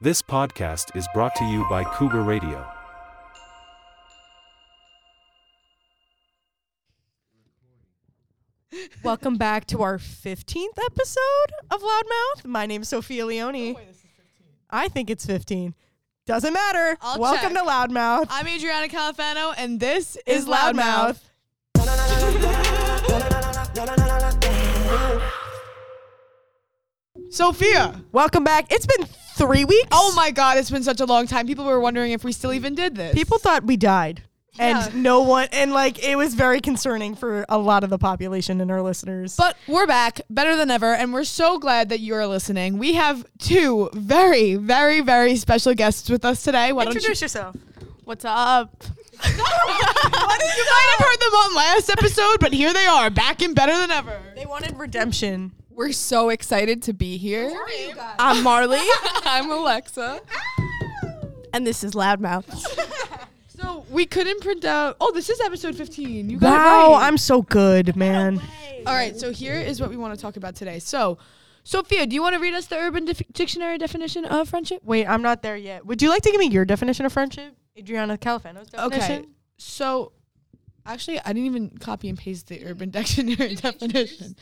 This podcast is brought to you by Cougar Radio. Welcome back to our 15th episode of Loudmouth. My name's Sophia Leone. I think it's 15. Doesn't matter. I'll Welcome check. to Loudmouth. I'm Adriana Califano, and this is is Loudmouth. Sophia. Welcome back. It's been three weeks. Oh my God, it's been such a long time. People were wondering if we still even did this. People thought we died. Yeah. And no one, and like it was very concerning for a lot of the population and our listeners. But we're back, better than ever, and we're so glad that you're listening. We have two very, very, very special guests with us today. Why don't you? introduce yourself. What's up? you might have heard them on last episode, but here they are, back and better than ever. They wanted redemption. We're so excited to be here. I'm Marley. I'm Alexa. and this is Loudmouth. So we couldn't print out. Oh, this is episode 15. You got it Wow, right. I'm so good, man. All right, so here is what we want to talk about today. So, Sophia, do you want to read us the Urban Dif- Dictionary definition of friendship? Wait, I'm not there yet. Would you like to give me your definition of friendship? Adriana Califano's definition? Okay. So, actually, I didn't even copy and paste the Urban Dictionary definition.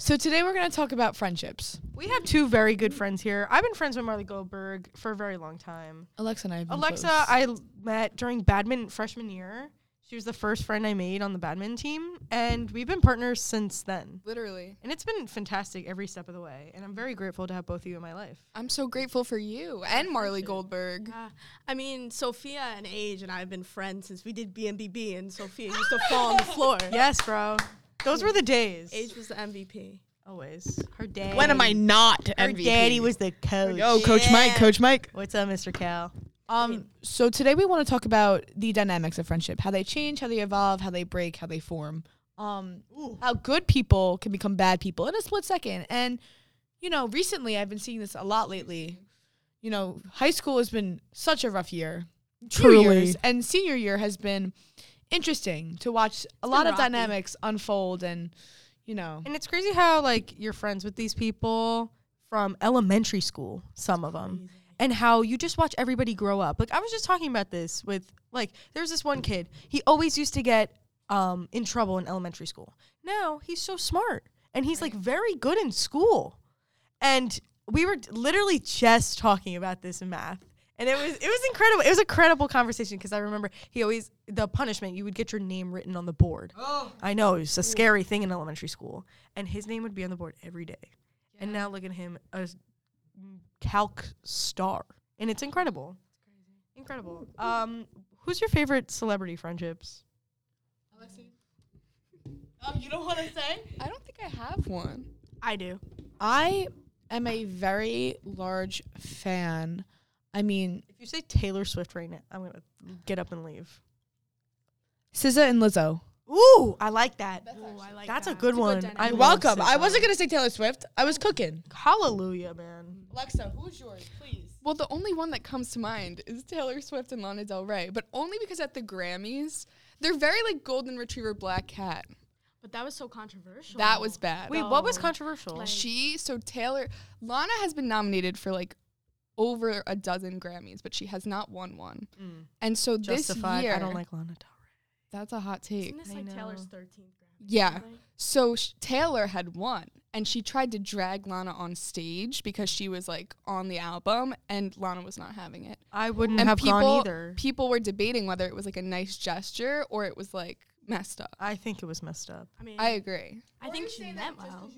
So today we're going to talk about friendships. We have two very good friends here. I've been friends with Marley Goldberg for a very long time. Alexa and I. Have been Alexa, close. I l- met during badminton freshman year. She was the first friend I made on the badminton team, and we've been partners since then. Literally. And it's been fantastic every step of the way. And I'm very grateful to have both of you in my life. I'm so grateful for you and Marley Goldberg. Uh, I mean, Sophia and Age and I have been friends since we did BMBB, and Sophia used to fall on the floor. Yes, bro. Those were the days. Age was the MVP. Always. Her dad. when am I not MVP? Her MVP? daddy was the coach. Oh, Coach Mike, Coach Mike. What's up, Mr. Cal? Um, so today we want to talk about the dynamics of friendship, how they change, how they evolve, how they break, how they form. Um, how good people can become bad people in a split second. And you know, recently I've been seeing this a lot lately. You know, high school has been such a rough year, Two Truly. years, and senior year has been interesting to watch a lot of rocky. dynamics unfold, and you know, And it's crazy how like you're friends with these people from elementary school, some of them, and how you just watch everybody grow up. Like I was just talking about this with like there's this one kid. He always used to get um in trouble in elementary school. Now he's so smart and he's like very good in school. And we were literally just talking about this in math. And it was it was incredible. It was a credible conversation because I remember he always the punishment you would get your name written on the board. Oh. I know it was a scary thing in elementary school, and his name would be on the board every day. And now look at him, a s- calc star, and it's incredible. Incredible. Um, who's your favorite celebrity friendships? um, you don't want to say. I don't think I have one. I do. I am a very large fan. I mean, If you say Taylor Swift right now, I'm gonna get up and leave. SZA and Lizzo. Ooh, I like that. Ooh, I like That's a good one. dynamic. I You're love welcome. I wasn't gonna say Taylor Swift. I was cooking. Hallelujah, man. Alexa, who's yours, please? Well, the only one that comes to mind is Taylor Swift and Lana Del Rey, but only because at the Grammys, they're very like golden retriever black cat. But that was so controversial. That was bad. Wait, what was oh. controversial? Like- She so Taylor Lana has been nominated for like over a dozen Grammys, but she has not won one. Mm. And so this Justified. year, I don't like Lana Del Rey. that's a hot take. Isn't this I like know. Taylor's 13th Grammy? Yeah. something? So sh- Taylor had won, and she tried to drag Lana on stage because she was like on the album, and Lana was not having it. I wouldn't And have people, gone either. people were debating whether it was like a nice gesture or it was like messed up. I think it was messed up. I mean, I agree. I think she meant well.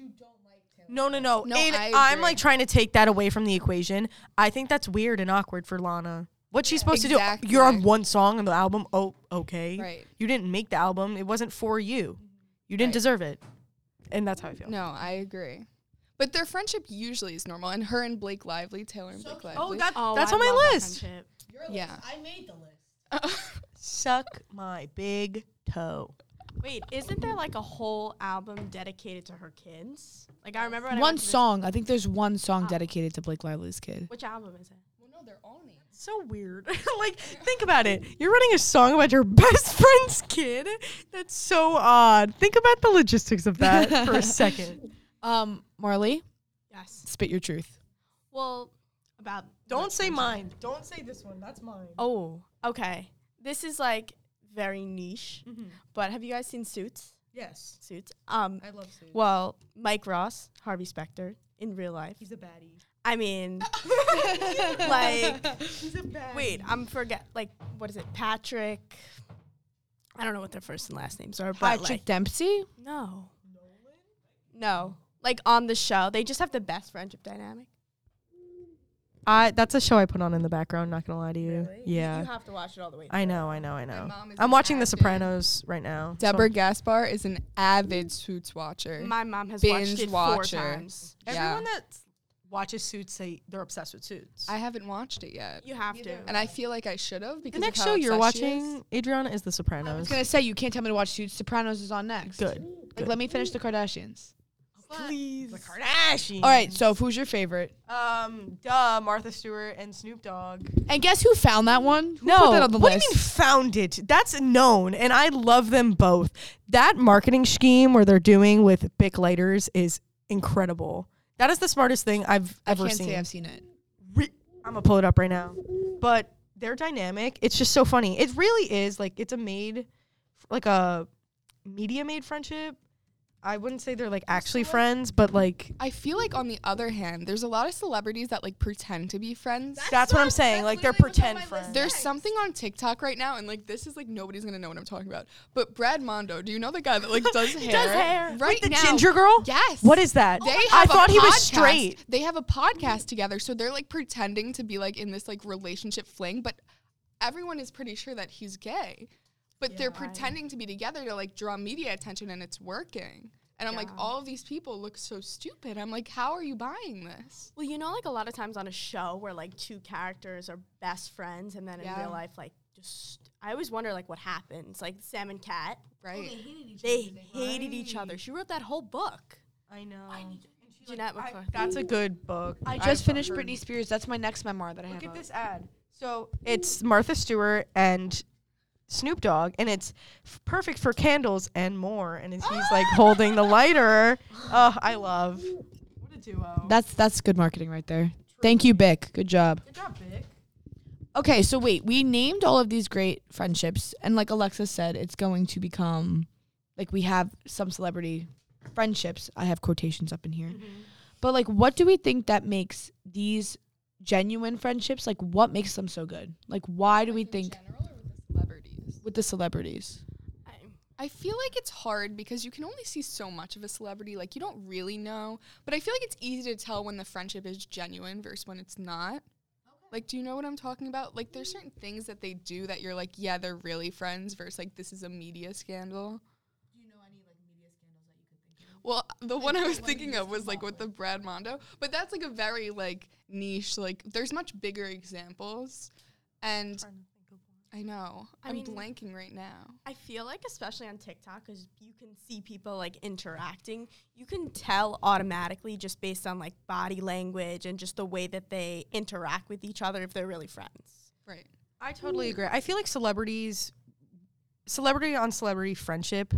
No, no, no. No, And I I'm like trying to take that away from the equation. I think that's weird and awkward for Lana. What's she supposed to do? Oh, you're on one song on the album. Oh, okay. Right. You didn't make the album. It wasn't for you. You didn't Right. deserve it. And that's how I feel. No, I agree. But their friendship usually is normal, and her and Blake Lively, Taylor and Blake Lively. Oh, that, Oh, that's I on my love that list. friendship. yeah. Suck my big toe. Wait, isn't there like a whole album dedicated to her kids? Like I remember when I One went to this- song. I think there's one song Oh. dedicated to Blake Lively's kid. Which album is it? Well, no, they're all named. So weird. like, think about it. You're writing a song about your best friend's kid. That's so odd. Think about the logistics of that for a second. Um, Marley, Yes. spit your truth. Well, about. Don't say mine. Don't say this one. That's mine. Oh, okay. This is like very niche, Mm-hmm. but have you guys seen Suits? Yes. Suits. Um. I love Sue. Well, Mike Ross, Harvey Specter, in real life. He's a baddie. I mean, like, He's a baddie. wait, I'm forget. Like, what is it? Patrick. I don't know what their first and last names are, but Patrick like, Dempsey. no, no. Like on the show, they just have the best friendship dynamic. I that's a show I put on in the background. Not gonna lie to you. Yeah. You have to watch it all the way. I know. I know. I know. mom is I'm an watching The Sopranos right now. so- Deborah Gaspar is an avid Suits watcher. My mom has Binge watched it watcher. four times. Everyone that watches Suits say they're obsessed with Suits. I haven't watched it yet, You have to. and I feel like I should have because the because next of how show you're obsessed she is. watching, Adriana, is The Sopranos. I was gonna say you can't tell me to watch Suits. Sopranos is on next. Good. Like, Good. let me finish the Kardashians. Please. The Kardashians. All right. So who's your favorite? Um, duh, Martha Stewart and Snoop Dogg. And guess who found that one? Who No, put that on the what list? do you mean found it? That's known, and I love them both. That marketing scheme where they're doing with Bic lighters is incredible. That is the smartest thing I've I ever can't seen. say I've seen it. I'm gonna pull it up right now. But their dynamic, it's just so funny. It really is like it's a made, like a media made friendship. I wouldn't say they're like actually friends, but like I feel like on the other hand, there's a lot of celebrities that like pretend to be friends. that's, what I'm saying. Like they're pretend friends. There's something on TikTok right now, and like this is like nobody's gonna know what I'm talking about. But Brad Mondo, do you know the guy that like does hair? does hair. right Like the now. ginger girl? Yes. What is that? They I have a thought he was podcast. straight. They have a podcast together, so they're like pretending to be like in this like relationship fling, but everyone is pretty sure that he's gay. But they're pretending to be together to like draw media attention, and it's working. And I'm like, all of these people look so stupid. I'm like, how are you buying this? Well, you know, like a lot of times on a show where like two characters are best friends, and then in real life, like just I always wonder like what happens. Like Sam and Kat, Right. they hated each other. She wrote that whole book. I know. Jennette I- McCurdy. that's a good book. I I've just finished heard- Britney Spears. That's my next memoir that I Look have. at up. this ad. So it's Martha Stewart and Snoop Dogg, and it's f- perfect for candles and more. And it's, he's like holding the lighter. Oh, I love. What a duo. That's that's good marketing right there. Thank you, Bic. Good job. Good job, Vic. Okay, so wait, we named all of these great friendships, and like Alexa said, it's going to become like we have some celebrity friendships. I have quotations up in here, mm-hmm. but like, what do we think that makes these genuine friendships? Like, what makes them so good? Like, why do we think general or with the celebrities? With the celebrities? I feel like it's hard because you can only see so much of a celebrity. Like you don't really know. But I feel like it's easy to tell when the friendship is genuine versus when it's not. Like, do you know what I'm talking about? Like, there's certain things that they do that you're like, yeah, they're really friends versus like this is a media scandal. Do you know any like media scandals that you could think of? Well, the one I was thinking of was like with the Brad Mondo, but that's like a very like niche. Like, there's much bigger examples, and I know I I'm mean- blanking right now. I feel like especially on TikTok, because you can see people like interacting, you can tell automatically just based on like body language and just the way that they interact with each other if they're really friends. Right. I totally agree. I feel like celebrities, celebrity on celebrity friendship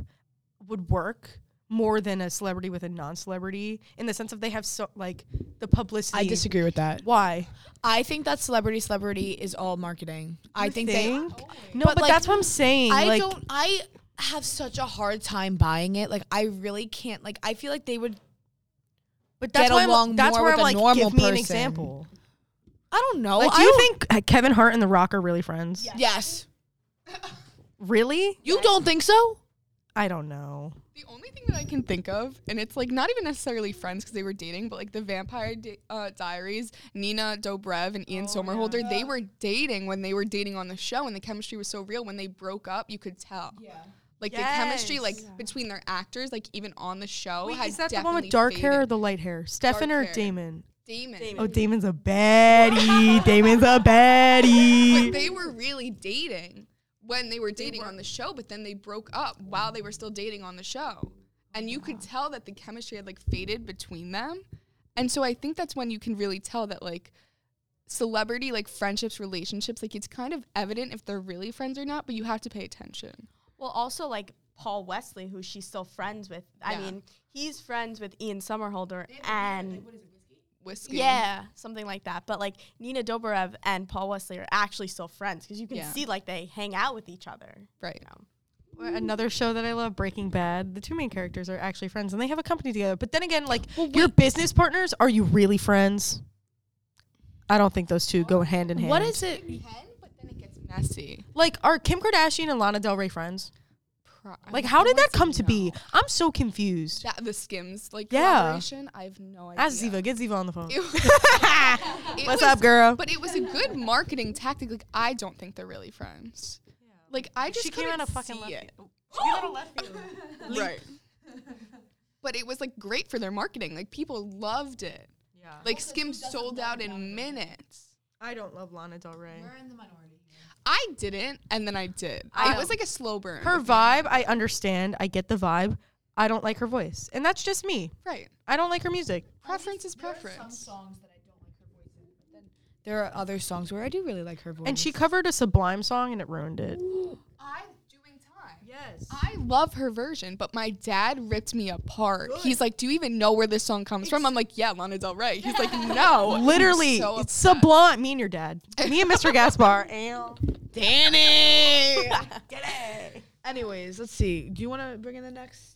would work more than a celebrity with a non-celebrity in the sense of they have so like the publicity. I disagree with that. Why? I think that celebrity celebrity is all marketing. I think, think? they. No, But, but, like, that's what I'm saying. I like, don't. I have such a hard time buying it. Like, I really can't. Like, I feel like they would. but get that's why along I'm, that's more where with I'm a like, normal give me an example. I don't know. Like, I do you think uh, Kevin Hart and The Rock are really friends? Yes. Really? You don't think so? I don't know. The only thing that I can think of, and it's like not even necessarily friends because they were dating, but like the Vampire Di- uh, Diaries, Nina Dobrev and Ian Somerhalder, they were dating when they were dating on the show, and the chemistry was so real. When they broke up, you could tell. Yeah. Like the chemistry, like Yes. between their actors, like even on the show, Wait, had is that the one with dark hair or the light hair? Stefan or hair. Damon? Damon? Oh, Damon's a baddie. Damon's a baddie. But they were really dating when they were dating on the show, but then they broke up while they were still dating on the show. And you could tell that the chemistry had like faded between them. And so I think that's when you can really tell that like celebrity like friendships, relationships, like it's kind of evident if they're really friends or not, but you have to pay attention. Well, also like Paul Wesley, who she's still friends with. I mean, he's friends with Ian Somerhalder and whiskey. Yeah, something like that. But like Nina Dobrev and Paul Wesley are actually still friends because you can Yeah. see like they hang out with each other. Right. You know? Another show that I love, Breaking Bad. The two main characters are actually friends, and they have a company together. But then again, like your business partners, are you really friends? I don't think those two go hand in hand. What is it? Can, but then it gets messy. like? Are Kim Kardashian and Lana Del Rey friends? Pro- I Like, how did that come to be? I'm so confused. That the Skims like Yeah. collaboration. I have no idea. Ask Ziva. Get Ziva on the phone. It What's was- up, girl? But it was a good marketing tactic. Like I don't think they're really friends. Like I just she came out couldn't of fucking see left it. field. She came out of left field. Right. but it was like great for their marketing. Like people loved it. Yeah. Like Skims sold out in minutes. I don't love Lana Del Rey. We're in the minority. I didn't, and then I did. I- it was like a slow burn. Her vibe, I understand. I get the vibe. I don't like her voice, and that's just me. right? I don't like her music. Preference is preference. Some songs that I don't like her voice in, but then there are other songs where I do really like her voice. And she covered a Sublime song, and it ruined it. I'm doing time. Yes. I love her version, but my dad ripped me apart. He's like, "Do you even know where this song comes from?" I'm like, "Yeah, Lana Del Rey." He's like, "No." Literally, so it's upset. Sublime. Me and your dad. Me and Mr. Gaspar. and Danny. Anyways, let's see. Do you want to bring in the next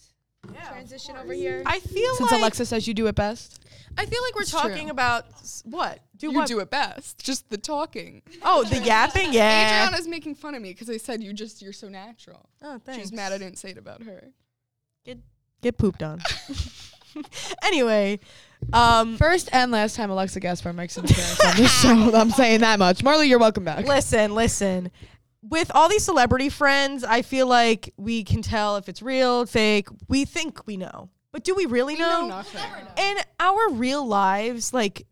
transition over here? I feel like Since like Alexa says you do it best. I feel like we're It's talking true. about s- what? Do you what? do it best. Just the talking. Oh, the yapping. Yeah. Adriana's making fun of me because I said you just you're so natural. Oh, thanks. She's mad I didn't say it about her. Get get pooped on. anyway, um, First and last time Alexa Gaspar makes an appearance on this show. I'm saying that much. Marley, you're welcome back. listen, listen. With all these celebrity friends, I feel like we can tell if it's real, fake. We think we know, but do we really We know? know. In our real lives, like,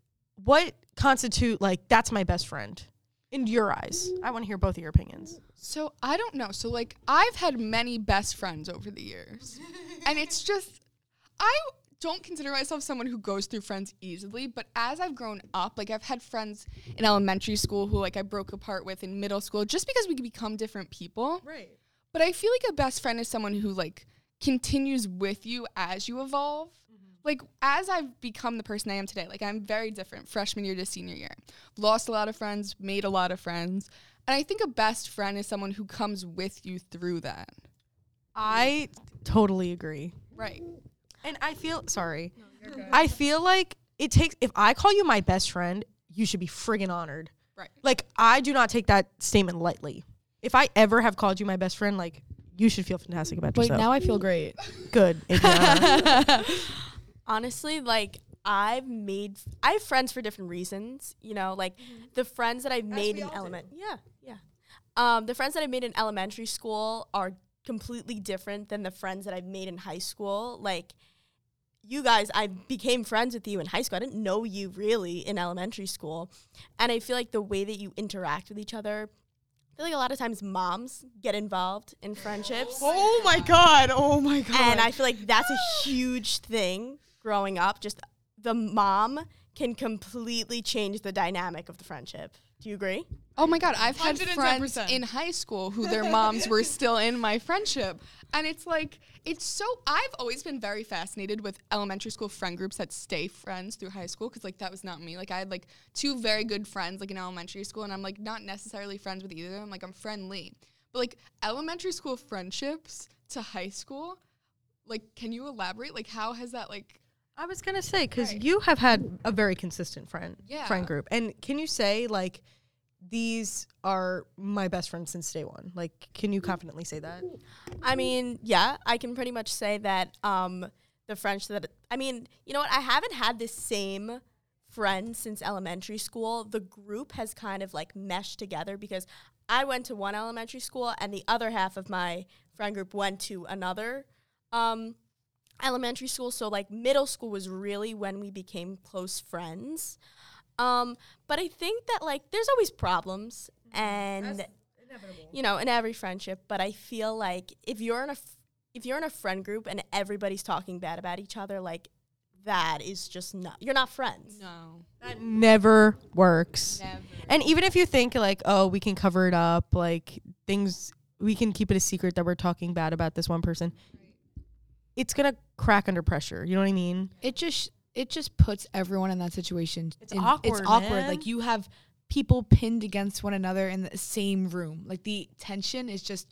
what constitute like that's my best friend in your eyes? I want to hear both of your opinions. So I don't know. So like I've had many best friends over the years. and it's just I don't consider myself someone who goes through friends easily, but as I've grown up, like I've had friends in elementary school who like I broke apart with in middle school just because we could become different people. Right. But I feel like a best friend is someone who like continues with you as you evolve. Mm-hmm. Like as I've become the person I am today, like I'm very different freshman year to senior year. Lost a lot of friends, made a lot of friends. And I think a best friend is someone who comes with you through that. I totally agree. Right. And I feel sorry. I feel like it takes if I call you my best friend, you should be friggin' honored. Right. Like I do not take that statement lightly. If I ever have called you my best friend, like you should feel fantastic about Wait, yourself. now I feel great. Good. Honestly like i've made i have friends for different reasons you know like the friends that i've made in element yeah yeah um, the friends that i've made in elementary school are completely different than the friends that i've made in high school like you guys i became friends with you in high school i didn't know you really in elementary school and i feel like the way that you interact with each other I feel like a lot of times moms get involved in friendships. oh my god. Oh my god. And I feel like that's a huge thing growing up. Just the mom can completely change the dynamic of the friendship. Do you agree? Oh my god, I've had 110%. friends in high school who their moms were still in my friendship. And it's like it's so I've always been very fascinated with elementary school friend groups that stay friends through high school cuz like that was not me. Like I had like two very good friends like in elementary school and I'm like not necessarily friends with either of them. Like I'm friendly. But like elementary school friendships to high school, like can you elaborate? Like how has that like I was gonna say because Right. you have had a very consistent friend Yeah. friend group, and can you say like these are my best friends since day one? Like, can you confidently say that? I mean, yeah, I can pretty much say that um, the French that I mean, you know what? I haven't had the same friend since elementary school. The group has kind of like meshed together because I went to one elementary school and the other half of my friend group went to another um, elementary school. So like middle school was really when we became close friends. Um, but I think that like there's always problems and you know in every friendship. But I feel like if you're in a f- if you're in a friend group and everybody's talking bad about each other, like that is just not you're not friends. no. That never works. Never. And even if you think like, oh, we can cover it up, like things, we can keep it a secret that we're talking bad about this one person. It's gonna crack under pressure. You know what I mean? it just it just puts everyone in that situation. It's in- awkward, It's awkward. man. Like you have people pinned against one another in the same room. Like the tension is just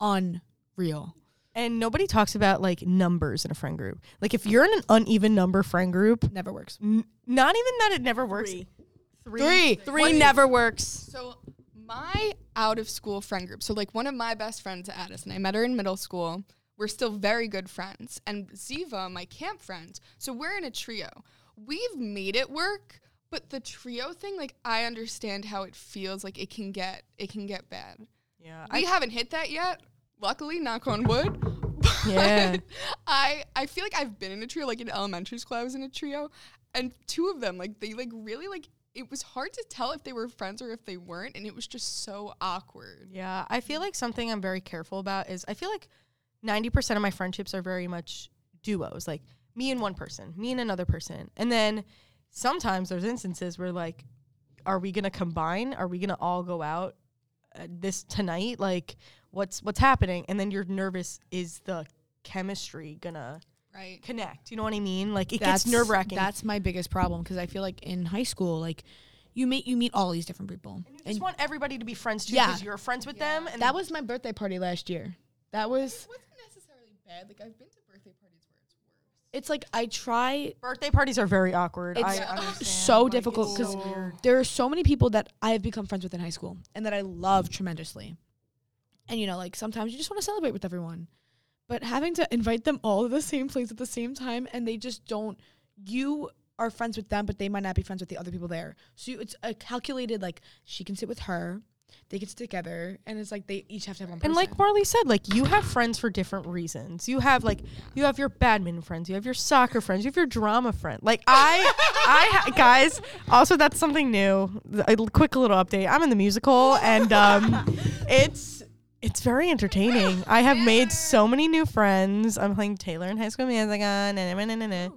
unreal. And nobody talks about like numbers in a friend group. Like if you're in an uneven number friend group, Never works. n- not even that it never works. Three. Three. Three never works. So my out of school friend group. So like one of my best friends, Addison, I met her in middle school. We're still very good friends. And Ziva, my camp friend. So we're in a trio. We've made it work, but the trio thing, like I understand how it feels like it can get it can get bad. Yeah. We haven't hit that yet. Luckily, knock on wood. But Yeah. I I feel like I've been in a trio. Like in elementary school, I was in a trio, and two of them like they like really like it was hard to tell if they were friends or if they weren't, and it was just so awkward. Yeah, I feel like something I'm very careful about is I feel like 90% of my friendships are very much duos, like me and one person, me and another person. And then sometimes there's instances where like are we going to combine? Are we going to all go out uh, this tonight? Like what's what's happening? And then you're nervous is the chemistry going to Right. connect? You know what I mean? Like it gets nerve-wracking. That's my biggest problem because I feel like in high school, like you meet you meet all these different people. you just want everybody to be friends too Yeah. because you're friends with them and that was my birthday party last year. That was bad. Like I've been to birthday parties where it's worse. it's like I try birthday parties are very awkward. It's I understand. so Like, difficult because so there are so many people that I have become friends with in high school and that I love tremendously. And you know, like sometimes you just want to celebrate with everyone. But having to invite them all to the same place at the same time and they just don't you are friends with them but they might not be friends with the other people there. So you, it's a calculated like she can sit with her, they get together and it's like they each have to have one person. And like Marley said, like you have friends for different reasons. You have like you have your badminton friends, you have your soccer friends, you have your drama friend. Like I, I ha- guys. Also, that's something new. A quick little update. I'm in the musical, and um, it's it's very entertaining. I have made so many new friends. I'm playing Taylor in High School Musical, and and and,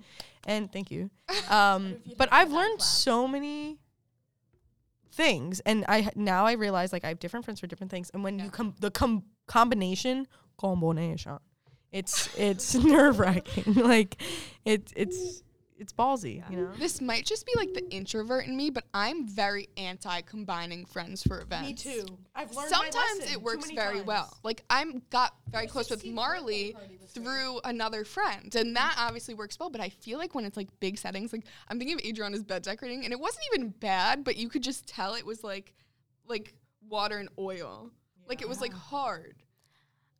and thank you. Um, but I've learned so many things and i now i realize like i have different friends for different things and when you come the com- combination combination it's it's nerve-wracking like it it's it's ballsy you know This might just be like the introvert in me, but I'm very anti combining friends for events. Me too. I've learned Sometimes it works very well. Like I'm got very close with Marley through another friend, and that obviously works well. But I feel like when it's like big settings, like I'm thinking of Adriana's bed decorating, and it wasn't even bad, but you could just tell it was like like water and oil. Like it was like hard.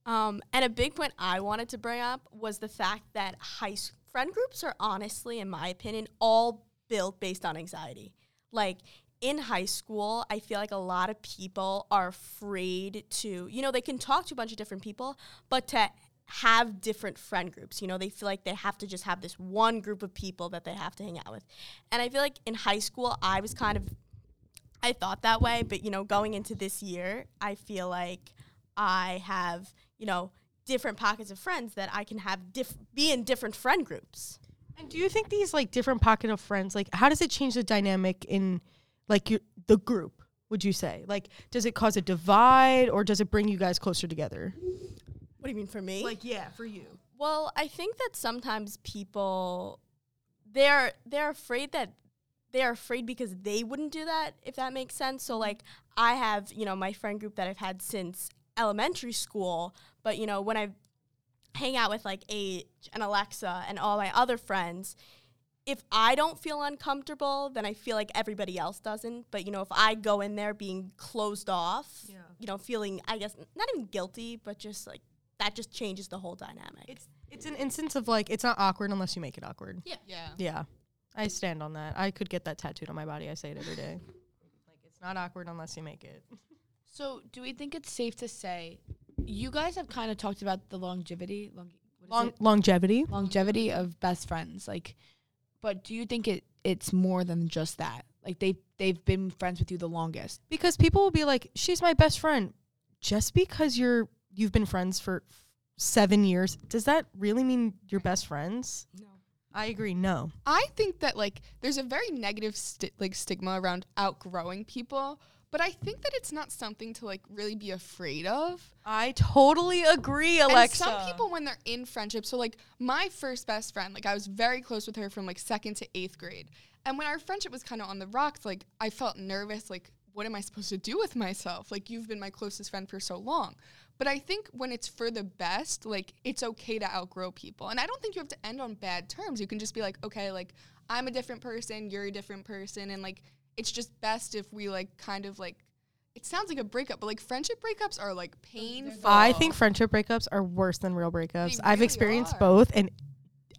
Um, and a big point I wanted to bring up was the fact that high s- friend groups are honestly, in my opinion, all built based on anxiety. Like in high school, I feel like a lot of people are afraid to, you know, they can talk to a bunch of different people, but to have different friend groups, you know, they feel like they have to just have this one group of people that they have to hang out with. And I feel like in high school, I was kind of I thought that way, but you know, going into this year, I feel like I have, you know, different pockets of friends that I can have diff- be in different friend groups. and do you think these like different pocket of friends like how does it change the dynamic in like your the group would you say like does it cause a divide or does it bring you guys closer together What do you mean for me? Like yeah for you well, I think that sometimes people they're they're afraid that they're afraid because they wouldn't do that if that makes sense. So like I have, you know, my friend group that I've had since elementary school, but you know, when I hang out with like Age and Alexa and all my other friends, if I don't feel uncomfortable, then I feel like everybody else doesn't. But you know, if I go in there being closed off, Yeah. you know, feeling I guess not even guilty, but just like that just changes the whole dynamic. it's it's an instance of like it's not awkward unless you make it awkward Yeah. Yeah. Yeah. I stand on that. I could get that tattooed on my body. I say it every day. like it's not awkward unless you make it. So, do we think it's safe to say you guys have kind of talked about the longevity, long, what is Long, it? longevity. longevity of best friends, like, but do you think it it's more than just that? Like they they've been friends with you the longest. Because people will be like, "She's my best friend." Just because you're you've been friends for 7 years, does that really mean you're best friends? No. I agree. No. I think that like there's a very negative sti- like stigma around outgrowing people, but I think that it's not something to like really be afraid of. I totally agree, Alexa. And some people, when they're in friendship, so like my first best friend, like I was very close with her from like second to eighth grade. And when our friendship was kind of on the rocks, like I felt nervous, like, what am I supposed to do with myself? Like, you've been my closest friend for so long. But I think when it's for the best, like, it's okay to outgrow people. And I don't think you have to end on bad terms. You can just be like, okay, like, I'm a different person, you're a different person. And like, it's just best if we like kind of like, it sounds like a breakup, but like friendship breakups are like painful. I think friendship breakups are worse than real breakups. They I've really experienced are. both, and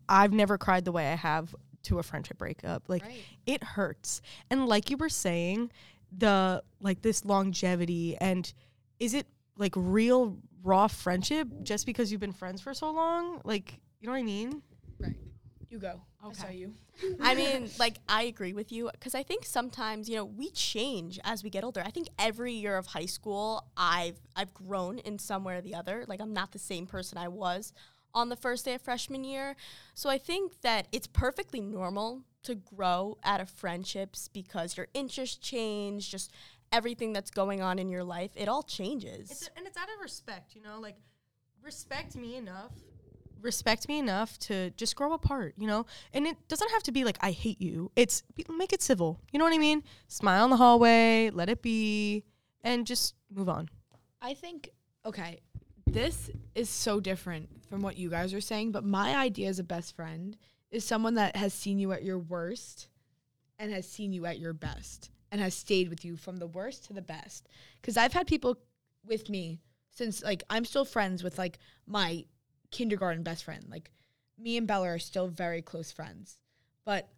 I've never cried the way I have to a friendship breakup. Like Right. it hurts, and like you were saying, the like this longevity and is it like real raw friendship just because you've been friends for so long? Like you know what I mean? right. You go. I Okay. saw you. I mean, like I agree with you because I think sometimes you know we change as we get older. I think every year of high school, I've I've grown in some way or the other. Like I'm not the same person I was on the first day of freshman year. So I think that it's perfectly normal to grow out of friendships because your interests change, just everything that's going on in your life, it all changes. It's and it's out of respect, you know, like respect me enough. Respect me enough to just grow apart, you know? And it doesn't have to be like I hate you. It's make it civil. You know what I mean? Smile in the hallway, let it be, and just move on. I think okay, this is so different from what you guys are saying, but my idea as a best friend is someone that has seen you at your worst and has seen you at your best and has stayed with you from the worst to the best. Cuz I've had people with me since like I'm still friends with like my kindergarten best friend. Like me and Bella are still very close friends. But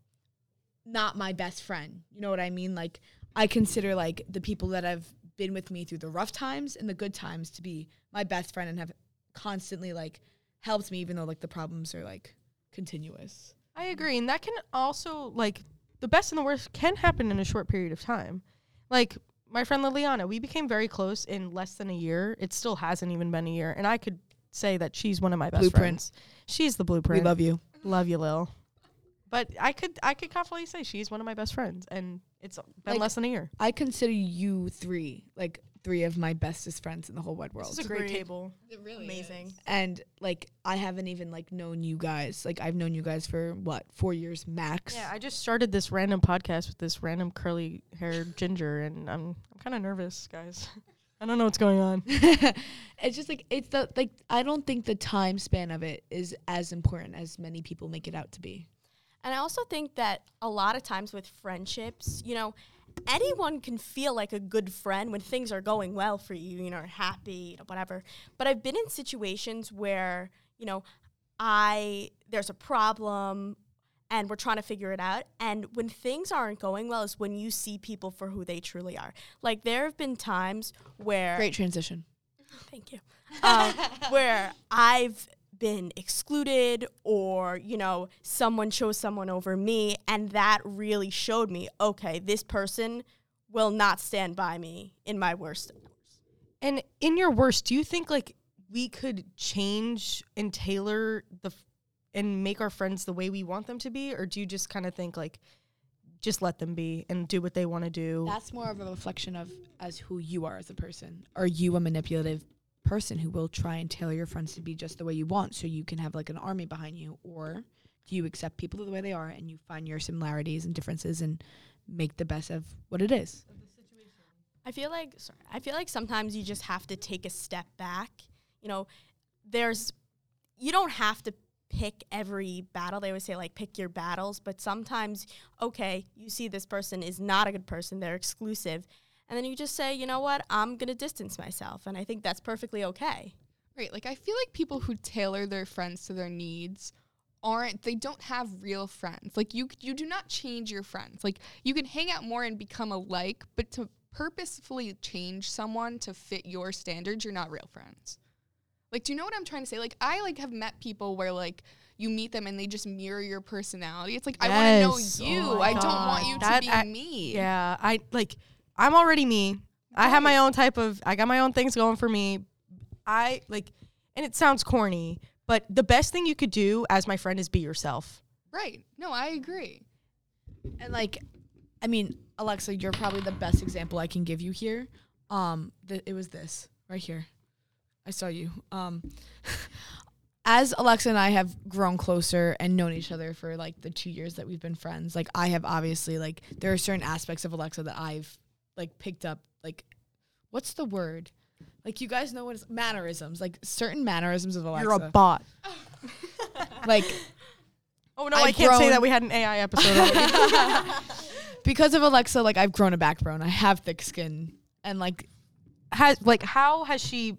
not my best friend. You know what I mean? Like I consider like the people that have been with me through the rough times and the good times to be my best friend and have constantly like helped me even though like the problems are like continuous. I agree, and that can also like the best and the worst can happen in a short period of time. Like my friend Liliana, we became very close in less than a year. It still hasn't even been a year, and I could say that she's one of my best Blueprint. friends. She's the blueprint. We love you. love you, Lil. But I could I could confidently say she's one of my best friends, and it's been Like, less than a year. I consider you three like three of my bestest friends in the whole wide world. This is a great Agreed. table. It really Amazing. and like I haven't even like known you guys. Like I've known you guys for what, 4 years max. Yeah, I just started this random podcast with this random curly haired ginger, and I'm I'm kind of nervous, guys. I don't know what's going on. it's just like it's the like I don't think the time span of it is as important as many people make it out to be. And I also think that a lot of times with friendships, you know, anyone can feel like a good friend when things are going well for you, you know, are happy, you know, whatever. But I've been in situations where, you know, I there's a problem and we're trying to figure it out. And when things aren't going well is when you see people for who they truly are. Like there have been times where Great transition. Thank you. Um, where I've been excluded or, you know, someone chose someone over me. And that really showed me okay, this person will not stand by me in my worst. And in your worst, do you think like we could change and tailor the and make our friends the way we want them to be, or do you just kind of think like just let them be and do what they want to do? That's more of a reflection of as who you are as a person. Are you a manipulative person who will try and tailor your friends to be just the way you want so you can have like an army behind you or do you accept people the way they are and you find your similarities and differences and make the best of what it is? I feel like sorry, I feel like sometimes you just have to take a step back. You know, there's you don't have to pick every battle. They always say like pick your battles, but sometimes okay, you see this person is not a good person, they're exclusive, and then you just say, "You know what? I'm going to distance myself." And I think that's perfectly okay. Right. Like I feel like people who tailor their friends to their needs aren't they don't have real friends. Like you you do not change your friends. Like you can hang out more and become alike, but to purposefully change someone to fit your standards, you're not real friends. Like do you know what I'm trying to say? Like I like have met people where like you meet them and they just mirror your personality. It's like I want to know you. Oh my I don't want you That to be I- me. Yeah, I like I'm already me. I have my own type of I got my own things going for me. I like and it sounds corny, but the best thing you could do as my friend is be yourself. Right. No, I agree. And like, I mean, Alexa, you're probably the best example I can give you here. Um, th- it was this right here. I saw you. Um, as Alexa and I have grown closer and known each other for like the two years that we've been friends, like I have obviously like there are certain aspects of Alexa that I've like picked up. Like, what's the word? Like you guys know what is mannerisms, like certain mannerisms of Alexa. You're a bot. like Oh no, I've I can't say that we had an AI episode. because of Alexa, like I've grown a backbone. I have thick skin, and like has like how has she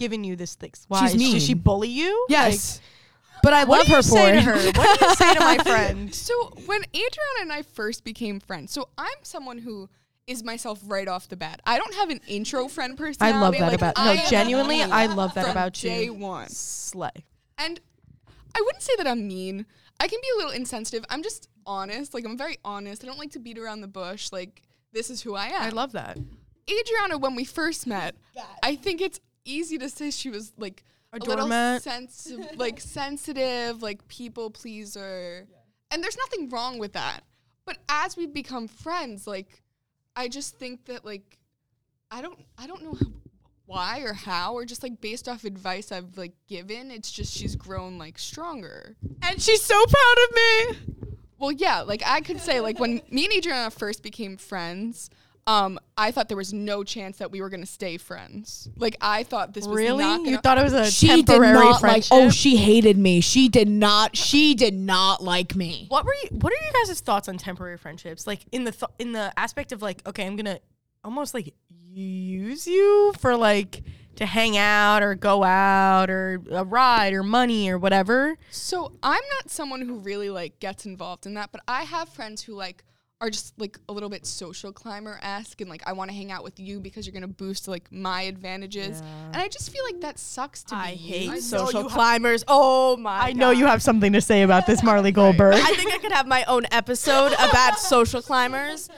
given you this thing? Why She's Does she bully you? yes, but I what love her for say it. to her? What do you say to my friend? So when Adriana and I first became friends, so I'm someone who is myself right off the bat. I don't have an intro friend personality. I love that like, about I no, am genuinely, I love that from about you. Day one. Slay. And I wouldn't say that I'm mean. I can be a little insensitive. I'm just honest. Like I'm very honest. I don't like to beat around the bush. Like this is who I am. I love that. Adriana when we first met. I think it's easy to say she was like A a, little doormat. like sensitive, like people pleaser. And there's nothing wrong with that. But as we become friends, like I just think that like I don't I don't know why or how or just like based off advice I've like given, it's just she's grown like stronger. and she's so proud of me. Well, yeah, like I could say like when me and Adriana first became friends, um, I thought there was no chance that we were gonna stay friends. Like I thought this was Really? not gonna You thought it was a She did temporary not like. friendship? Oh, she hated me. She did not. She did not like me. What were you? What are you guys' thoughts on temporary friendships? Like in the th- in the aspect of like, okay, I'm gonna almost like use you for like to hang out or go out or a ride or money or whatever. So I'm not someone who really like gets involved in that, but I have friends who like are just like a little bit social climber esque and like I want to hang out with you because you're gonna boost like my advantages. And I just feel like that sucks to me. I be hate used. social climbers. Oh my! I know you have something to say about this, Marley Goldberg. I think I could have my own episode about social climbers,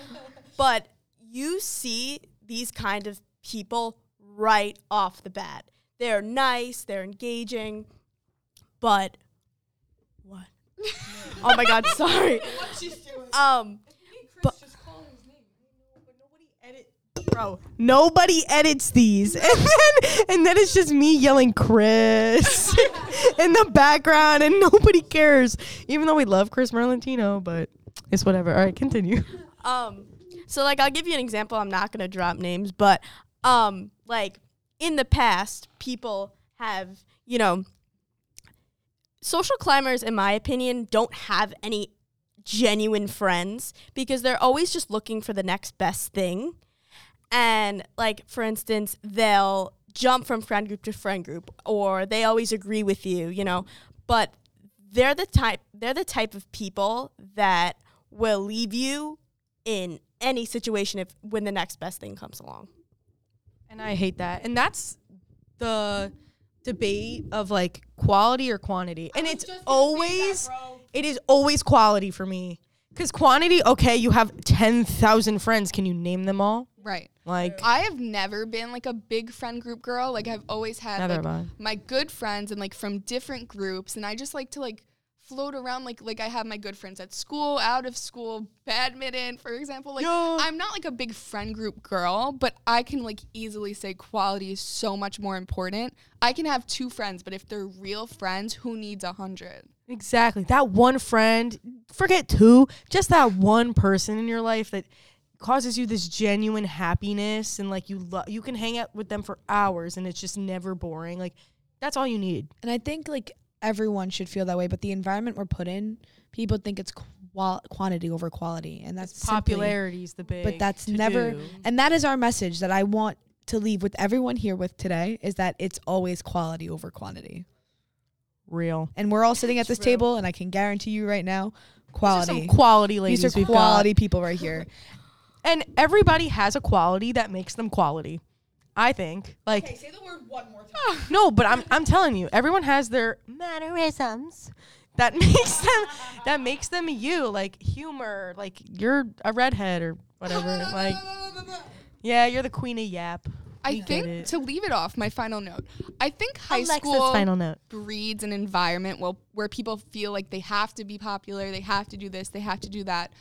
but you see these kind of people right off the bat. They're nice, they're engaging, but what? oh my god, sorry. Um, Bro, nobody edits these, and then and then it's just me yelling Chris in the background, and nobody cares. Even though we love Chris Merlantino, but it's whatever. All right, continue. um, so like I'll give you an example. I'm not gonna drop names, but um, like in the past, people have you know, social climbers, in my opinion, don't have any genuine friends because they're always just looking for the next best thing. And like for instance, they'll jump from friend group to friend group or they always agree with you, you know. But they're the type they're the type of people that will leave you in any situation if when the next best thing comes along. And I hate that. And that's the debate of like quality or quantity. And it's always it is always quality for me. Cuz quantity, okay, you have 10,000 friends. Can you name them all? Right. Like I have never been like a big friend group girl. Like I've always had like, my good friends and like from different groups, and I just like to like float around. Like like I have my good friends at school, out of school, badminton, for example. Like Yeah. I'm not like a big friend group girl, but I can like easily say quality is so much more important. I can have two friends, but if they're real friends, who needs a hundred? Exactly. That one friend, forget two, just that one person in your life that causes you this genuine happiness and like you love you can hang out with them for hours and it's just never boring. Like that's all you need. And I think like everyone should feel that way, but the environment we're put in, people think it's qual- quantity over quality, and that's Popularity is the big But that's never, do. and that is our message that I want to leave with everyone here with today is that it's always quality over quantity. Real. And we're all sitting at this table, and I can guarantee you right now, quality. Some quality ladies These are we've got. quality people right here. And everybody has a quality that makes them quality. I think. Like say the word one more time. Ah, no, but I'm I'm telling you, everyone has their mannerisms that makes them that makes them you. Like humor, like you're a redhead or whatever. like yeah, you're the queen of yap. I We think to leave it off, my final note. I think high Alexa's school final note. breeds an environment where, where people feel like they have to be popular, they have to do this, they have to do that.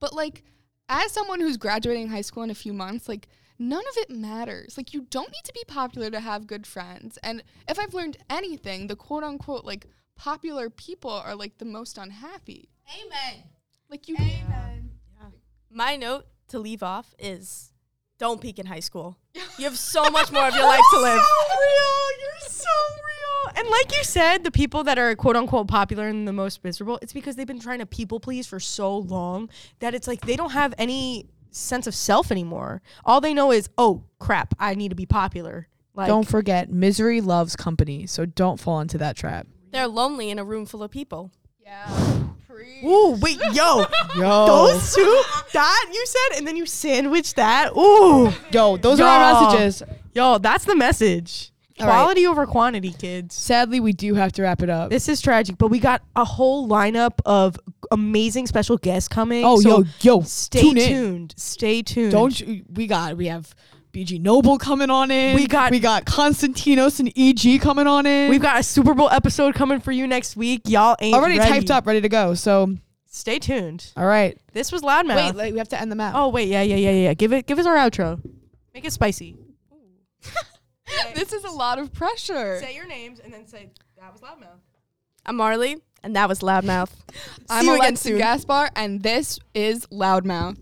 But like as someone who's graduating high school in a few months, like none of it matters. Like you don't need to be popular to have good friends. And if I've learned anything, the quote unquote like popular people are like the most unhappy. Amen. Like you Amen. Yeah. My note to leave off is don't peak in high school. You have so much more of your life to live. So real. You're so real. And like you said, the people that are quote unquote popular and the most miserable, it's because they've been trying to people please for so long that it's like they don't have any sense of self anymore. All they know is, oh crap, I need to be popular. Like don't forget, misery loves company, so don't fall into that trap. They're lonely in a room full of people. Yeah. Ooh, wait, yo. Yo, Those two that you said, and then you sandwich that. Ooh. yo, those are our messages. Yo, that's the message. All right. Quality over quantity, kids. Sadly, we do have to wrap it up. This is tragic, but we got a whole lineup of amazing special guests coming. oh, so yo, yo, stay tune in. tuned. Stay tuned. Don't you, we got we have BG Noble coming on in. We got- we got Constantinos and EG coming on in. We've got a Super Bowl episode coming for you next week. Y'all ain't already ready. typed up, ready to go. So, Stay tuned. all right. This was Loudmouth. Wait, like, we have to end the map. oh wait, yeah, yeah, yeah, yeah. Give it, give us our outro. Make it spicy. This is a lot of pressure. Say your names and then say that was Loudmouth. I'm Marley, and that was Loudmouth. I'm See you again soon. Gaspar, and this is Loudmouth.